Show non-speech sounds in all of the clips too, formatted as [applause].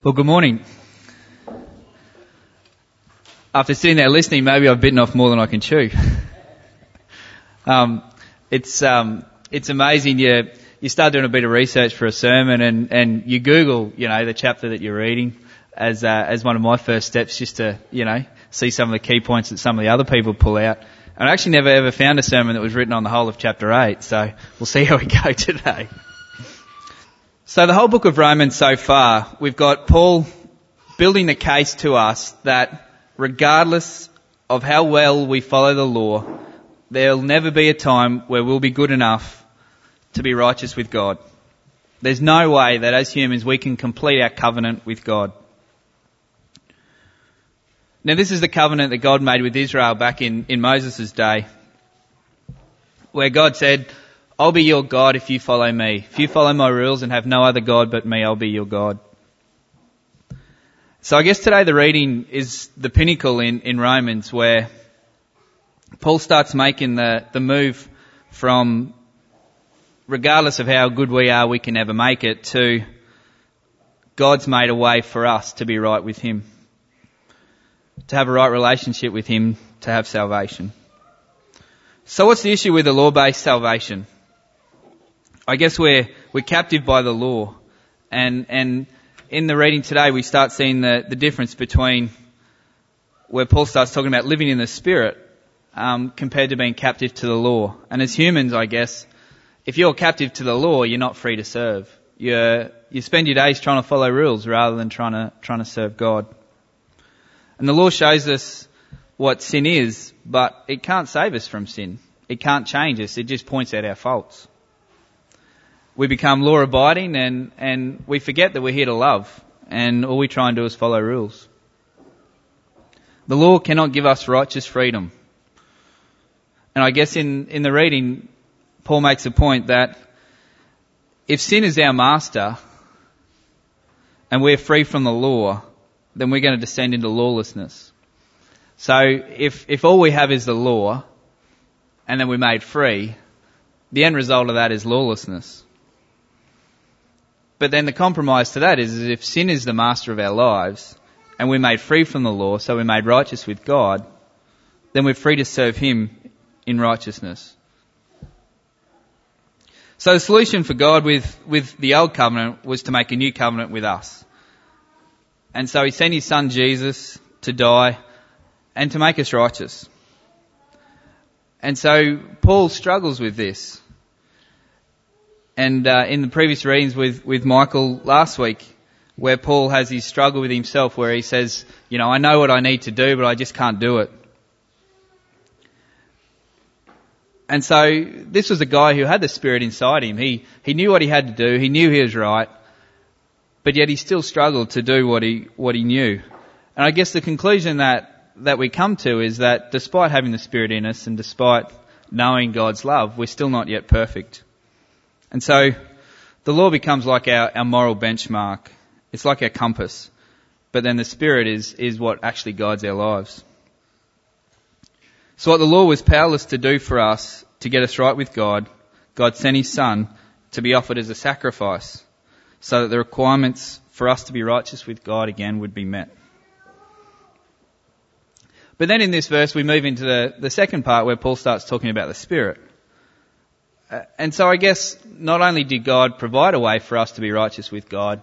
Well, good morning. After sitting there listening, maybe I've bitten off more than I can chew. [laughs] um, it's um, it's amazing. You you start doing a bit of research for a sermon, and and you Google, you know, the chapter that you're reading as uh, as one of my first steps, just to you know see some of the key points that some of the other people pull out. And I actually never ever found a sermon that was written on the whole of chapter eight, so we'll see how we go [laughs] today. So the whole book of Romans so far, we've got Paul building the case to us that regardless of how well we follow the law, there'll never be a time where we'll be good enough to be righteous with God. There's no way that as humans we can complete our covenant with God. Now this is the covenant that God made with Israel back in, in Moses' day, where God said, I'll be your God if you follow me. If you follow my rules and have no other God but me, I'll be your God. So I guess today the reading is the pinnacle in, in Romans where Paul starts making the, the move from regardless of how good we are, we can never make it to God's made a way for us to be right with Him. To have a right relationship with Him, to have salvation. So what's the issue with the law-based salvation? I guess we're, we're captive by the law. And, and in the reading today, we start seeing the, the difference between where Paul starts talking about living in the Spirit um, compared to being captive to the law. And as humans, I guess, if you're captive to the law, you're not free to serve. you you spend your days trying to follow rules rather than trying to, trying to serve God. And the law shows us what sin is, but it can't save us from sin. It can't change us. It just points out our faults we become law abiding and, and we forget that we're here to love and all we try and do is follow rules. The law cannot give us righteous freedom. And I guess in, in the reading, Paul makes a point that if sin is our master and we're free from the law, then we're going to descend into lawlessness. So if, if all we have is the law and then we're made free, the end result of that is lawlessness. But then the compromise to that is, is if sin is the master of our lives, and we're made free from the law, so we're made righteous with God, then we're free to serve Him in righteousness. So the solution for God with, with the old covenant was to make a new covenant with us. And so He sent His Son Jesus to die and to make us righteous. And so Paul struggles with this. And uh, in the previous readings with, with Michael last week, where Paul has his struggle with himself, where he says, you know, I know what I need to do, but I just can't do it. And so this was a guy who had the Spirit inside him. He, he knew what he had to do. He knew he was right. But yet he still struggled to do what he, what he knew. And I guess the conclusion that, that we come to is that despite having the Spirit in us and despite knowing God's love, we're still not yet perfect. And so the law becomes like our, our moral benchmark. It's like our compass. But then the Spirit is, is what actually guides our lives. So what the law was powerless to do for us to get us right with God, God sent His Son to be offered as a sacrifice so that the requirements for us to be righteous with God again would be met. But then in this verse we move into the, the second part where Paul starts talking about the Spirit. Uh, and so I guess not only did God provide a way for us to be righteous with God,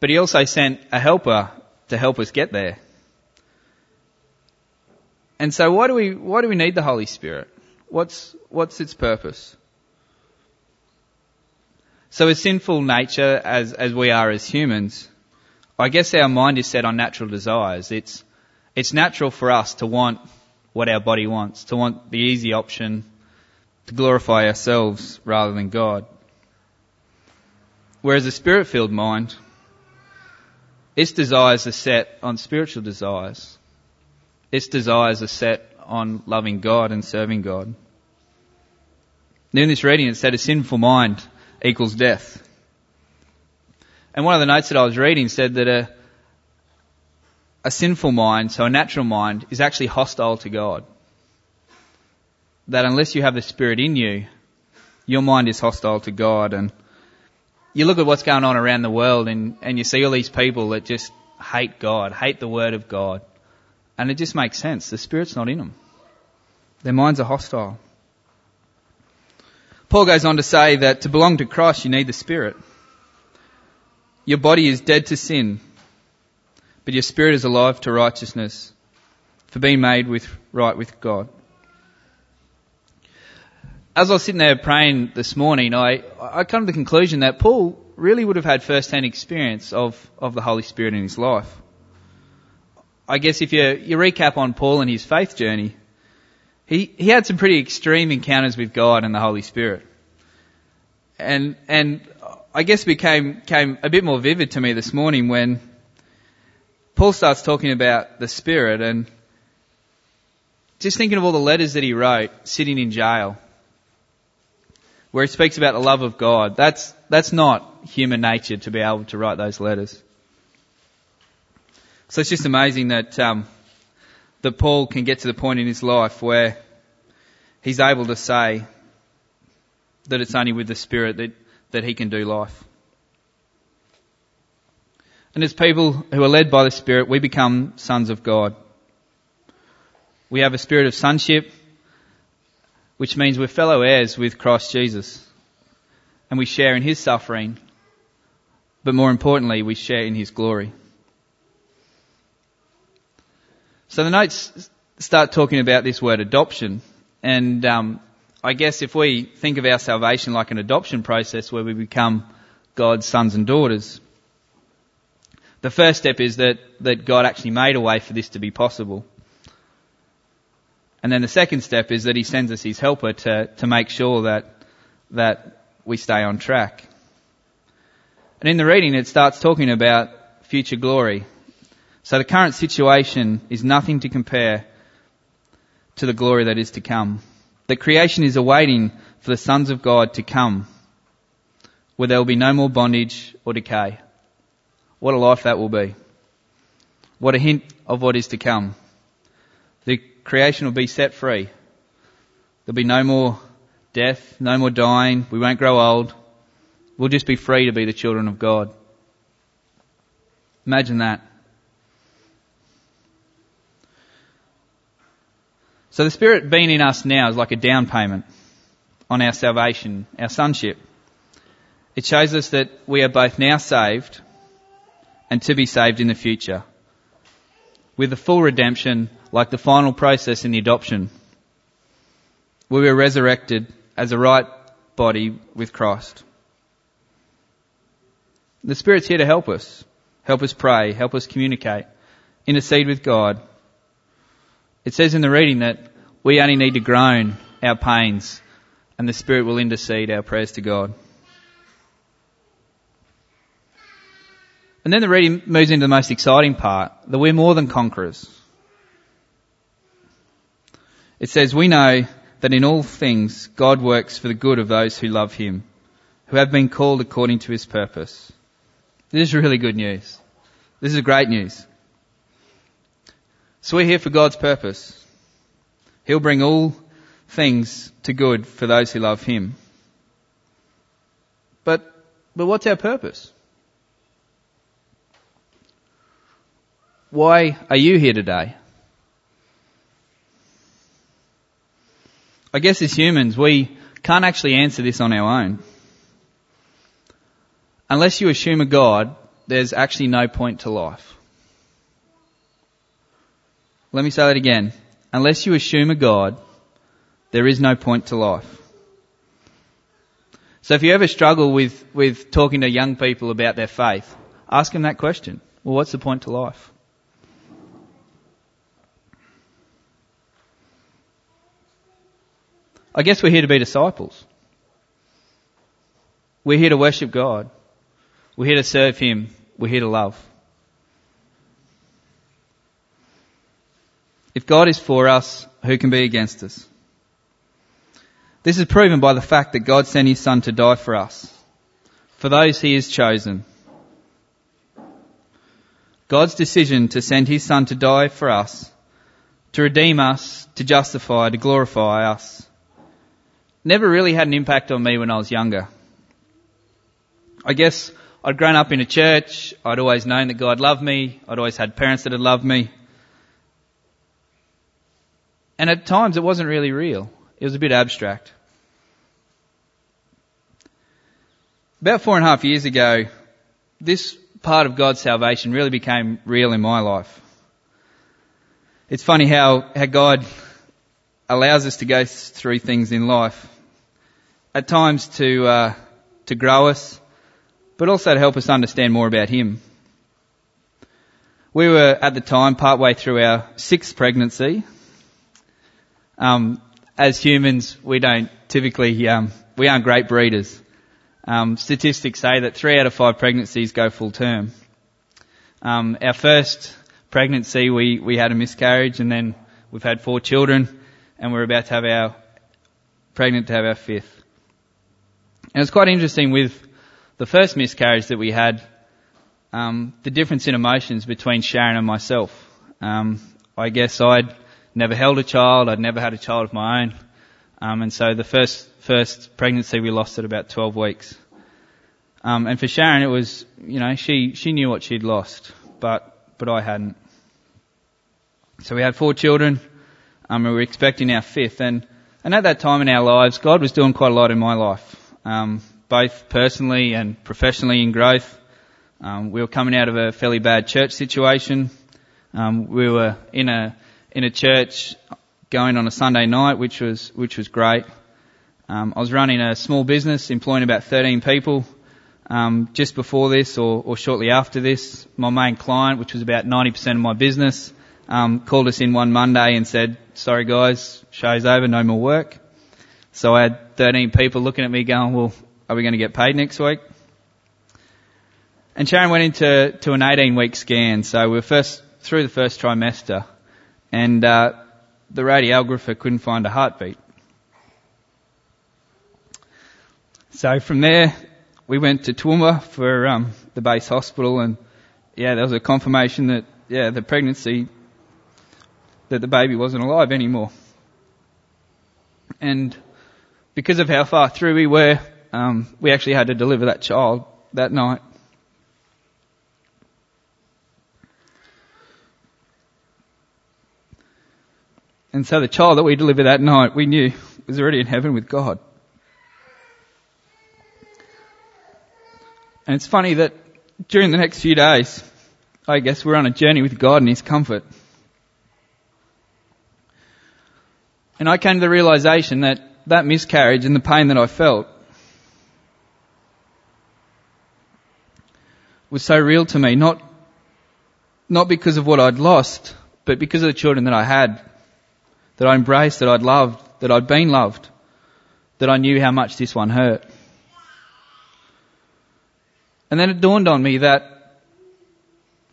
but He also sent a helper to help us get there. And so why do we, why do we need the Holy Spirit? What's, what's its purpose? So as sinful nature as, as we are as humans, I guess our mind is set on natural desires. It's, it's natural for us to want what our body wants, to want the easy option, to glorify ourselves rather than God. Whereas a spirit filled mind, its desires are set on spiritual desires. Its desires are set on loving God and serving God. in this reading it said a sinful mind equals death. And one of the notes that I was reading said that a, a sinful mind, so a natural mind, is actually hostile to God that unless you have the Spirit in you, your mind is hostile to God. And you look at what's going on around the world and, and you see all these people that just hate God, hate the Word of God. And it just makes sense. The Spirit's not in them. Their minds are hostile. Paul goes on to say that to belong to Christ, you need the Spirit. Your body is dead to sin, but your spirit is alive to righteousness, for being made with, right with God. As I was sitting there praying this morning, I, I come to the conclusion that Paul really would have had first-hand experience of, of the Holy Spirit in his life. I guess if you, you recap on Paul and his faith journey, he, he had some pretty extreme encounters with God and the Holy Spirit. And, and I guess it became, came a bit more vivid to me this morning when Paul starts talking about the Spirit and just thinking of all the letters that he wrote sitting in jail where he speaks about the love of God. That's, that's not human nature to be able to write those letters. So it's just amazing that, um, that Paul can get to the point in his life where he's able to say that it's only with the Spirit that, that he can do life. And as people who are led by the Spirit, we become sons of God. We have a spirit of sonship, which means we're fellow heirs with Christ Jesus. And we share in His suffering, but more importantly, we share in His glory. So the notes start talking about this word adoption, and um, I guess if we think of our salvation like an adoption process where we become God's sons and daughters, the first step is that, that God actually made a way for this to be possible. And then the second step is that He sends us His helper to, to make sure that, that we stay on track. And in the reading it starts talking about future glory. So the current situation is nothing to compare to the glory that is to come. The creation is awaiting for the sons of God to come, where there will be no more bondage or decay. What a life that will be. What a hint of what is to come. Creation will be set free. There'll be no more death, no more dying. We won't grow old. We'll just be free to be the children of God. Imagine that. So the Spirit being in us now is like a down payment on our salvation, our sonship. It shows us that we are both now saved and to be saved in the future. With the full redemption, like the final process in the adoption. We were resurrected as a right body with Christ. The Spirit's here to help us. Help us pray, help us communicate, intercede with God, it says in the reading that we only need to groan our pains and the Spirit will intercede our prayers to God. And then the reading moves into the most exciting part, that we're more than conquerors. It says, we know that in all things God works for the good of those who love Him, who have been called according to His purpose. This is really good news. This is great news. So we're here for God's purpose. He'll bring all things to good for those who love Him. But, but what's our purpose? Why are you here today? I guess as humans, we can't actually answer this on our own. Unless you assume a God, there's actually no point to life. Let me say that again. Unless you assume a God, there is no point to life. So if you ever struggle with, with talking to young people about their faith, ask them that question. Well, what's the point to life? I guess we're here to be disciples. We're here to worship God. We're here to serve Him. We're here to love. If God is for us, who can be against us? This is proven by the fact that God sent His Son to die for us, for those He has chosen. God's decision to send His Son to die for us, to redeem us, to justify, to glorify us, never really had an impact on me when I was younger. I guess I'd grown up in a church. I'd always known that God loved me. I'd always had parents that had loved me. And at times it wasn't really real. It was a bit abstract. About four and a half years ago, this part of God's salvation really became real in my life. It's funny how, how God allows us to go through things in life. At times to, uh, to grow us, but also to help us understand more about Him. We were at the time partway through our sixth pregnancy. Um, as humans, we don't typically, um, we aren't great breeders. Um, statistics say that three out of five pregnancies go full term. Um, our first pregnancy, we, we had a miscarriage, and then we've had four children, and we're about to have our pregnant to have our fifth. And it's quite interesting with the first miscarriage that we had, um, the difference in emotions between Sharon and myself. Um, I guess I'd never held a child, I'd never had a child of my own, um, and so the first first pregnancy we lost at about 12 weeks. Um, and for Sharon, it was, you know, she she knew what she'd lost, but but I hadn't. So we had four children, um, and we were expecting our fifth, and and at that time in our lives, God was doing quite a lot in my life. Um, both personally and professionally in growth. Um, we were coming out of a fairly bad church situation. Um, we were in a in a church going on a Sunday night, which was which was great. Um, I was running a small business, employing about 13 people. Um, just before this, or, or, shortly after this, my main client, which was about 90% of my business, um, called us in one Monday and said, "Sorry guys, show's over, no more work." So I had 13 people looking at me, going, "Well, are we going to get paid next week? And Sharon went into to an 18 week scan. So we were first through the first trimester, and uh, the radiographer couldn't find a heartbeat. So from there, we went to Toowoomba for um, the base hospital, and yeah, there was a confirmation that yeah, the pregnancy, that the baby wasn't alive anymore. And because of how far through we were, um, we actually had to deliver that child that night. And so the child that we delivered that night, we knew was already in heaven with God. And it's funny that during the next few days, I guess we're on a journey with God and His comfort. And I came to the realization that that miscarriage and the pain that I felt was so real to me, not, not because of what I'd lost, but because of the children that I had, that I embraced, that I'd loved, that I'd been loved, that I knew how much this one hurt. And then it dawned on me that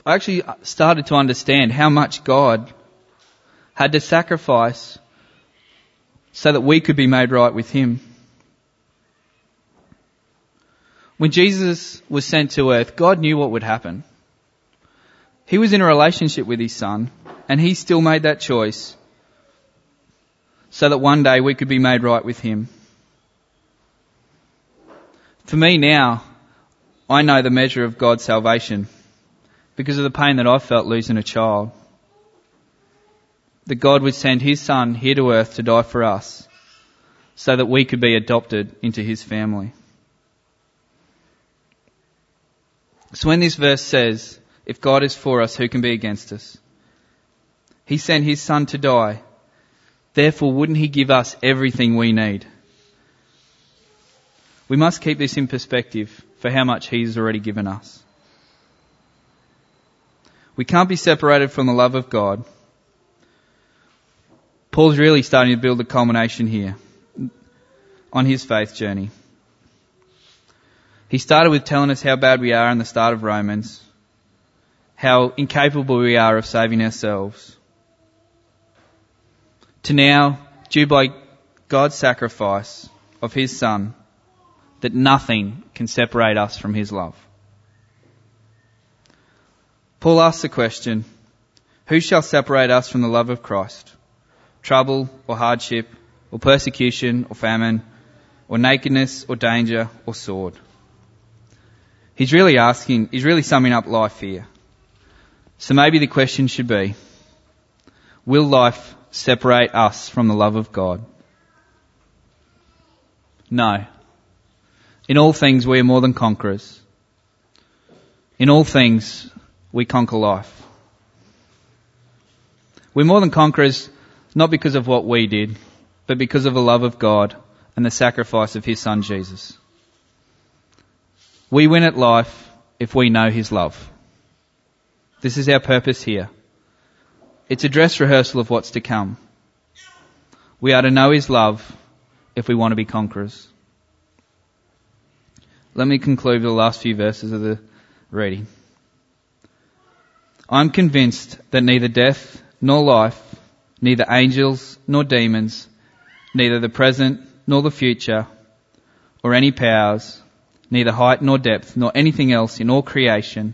I actually started to understand how much God had to sacrifice so that we could be made right with Him. When Jesus was sent to earth, God knew what would happen. He was in a relationship with his son, and he still made that choice so that one day we could be made right with him. For me now, I know the measure of God's salvation because of the pain that I felt losing a child. That God would send his son here to earth to die for us so that we could be adopted into his family. So when this verse says, if God is for us, who can be against us? He sent his son to die. Therefore, wouldn't he give us everything we need? We must keep this in perspective for how much he's already given us. We can't be separated from the love of God. Paul's really starting to build the culmination here on his faith journey. He started with telling us how bad we are in the start of Romans, how incapable we are of saving ourselves. To now, due by God's sacrifice of His Son, that nothing can separate us from His love. Paul asks the question, who shall separate us from the love of Christ? Trouble or hardship or persecution or famine or nakedness or danger or sword? He's really asking, he's really summing up life here. So maybe the question should be, will life separate us from the love of God? No. In all things we are more than conquerors. In all things we conquer life. We're more than conquerors not because of what we did, but because of the love of God and the sacrifice of His Son Jesus. We win at life if we know His love. This is our purpose here. It's a dress rehearsal of what's to come. We are to know His love if we want to be conquerors. Let me conclude the last few verses of the reading. I'm convinced that neither death nor life, neither angels nor demons, neither the present nor the future, or any powers, neither height nor depth, nor anything else in all creation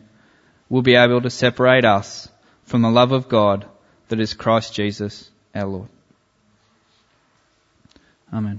will be able to separate us from the love of God that is Christ Jesus our Lord. Amen.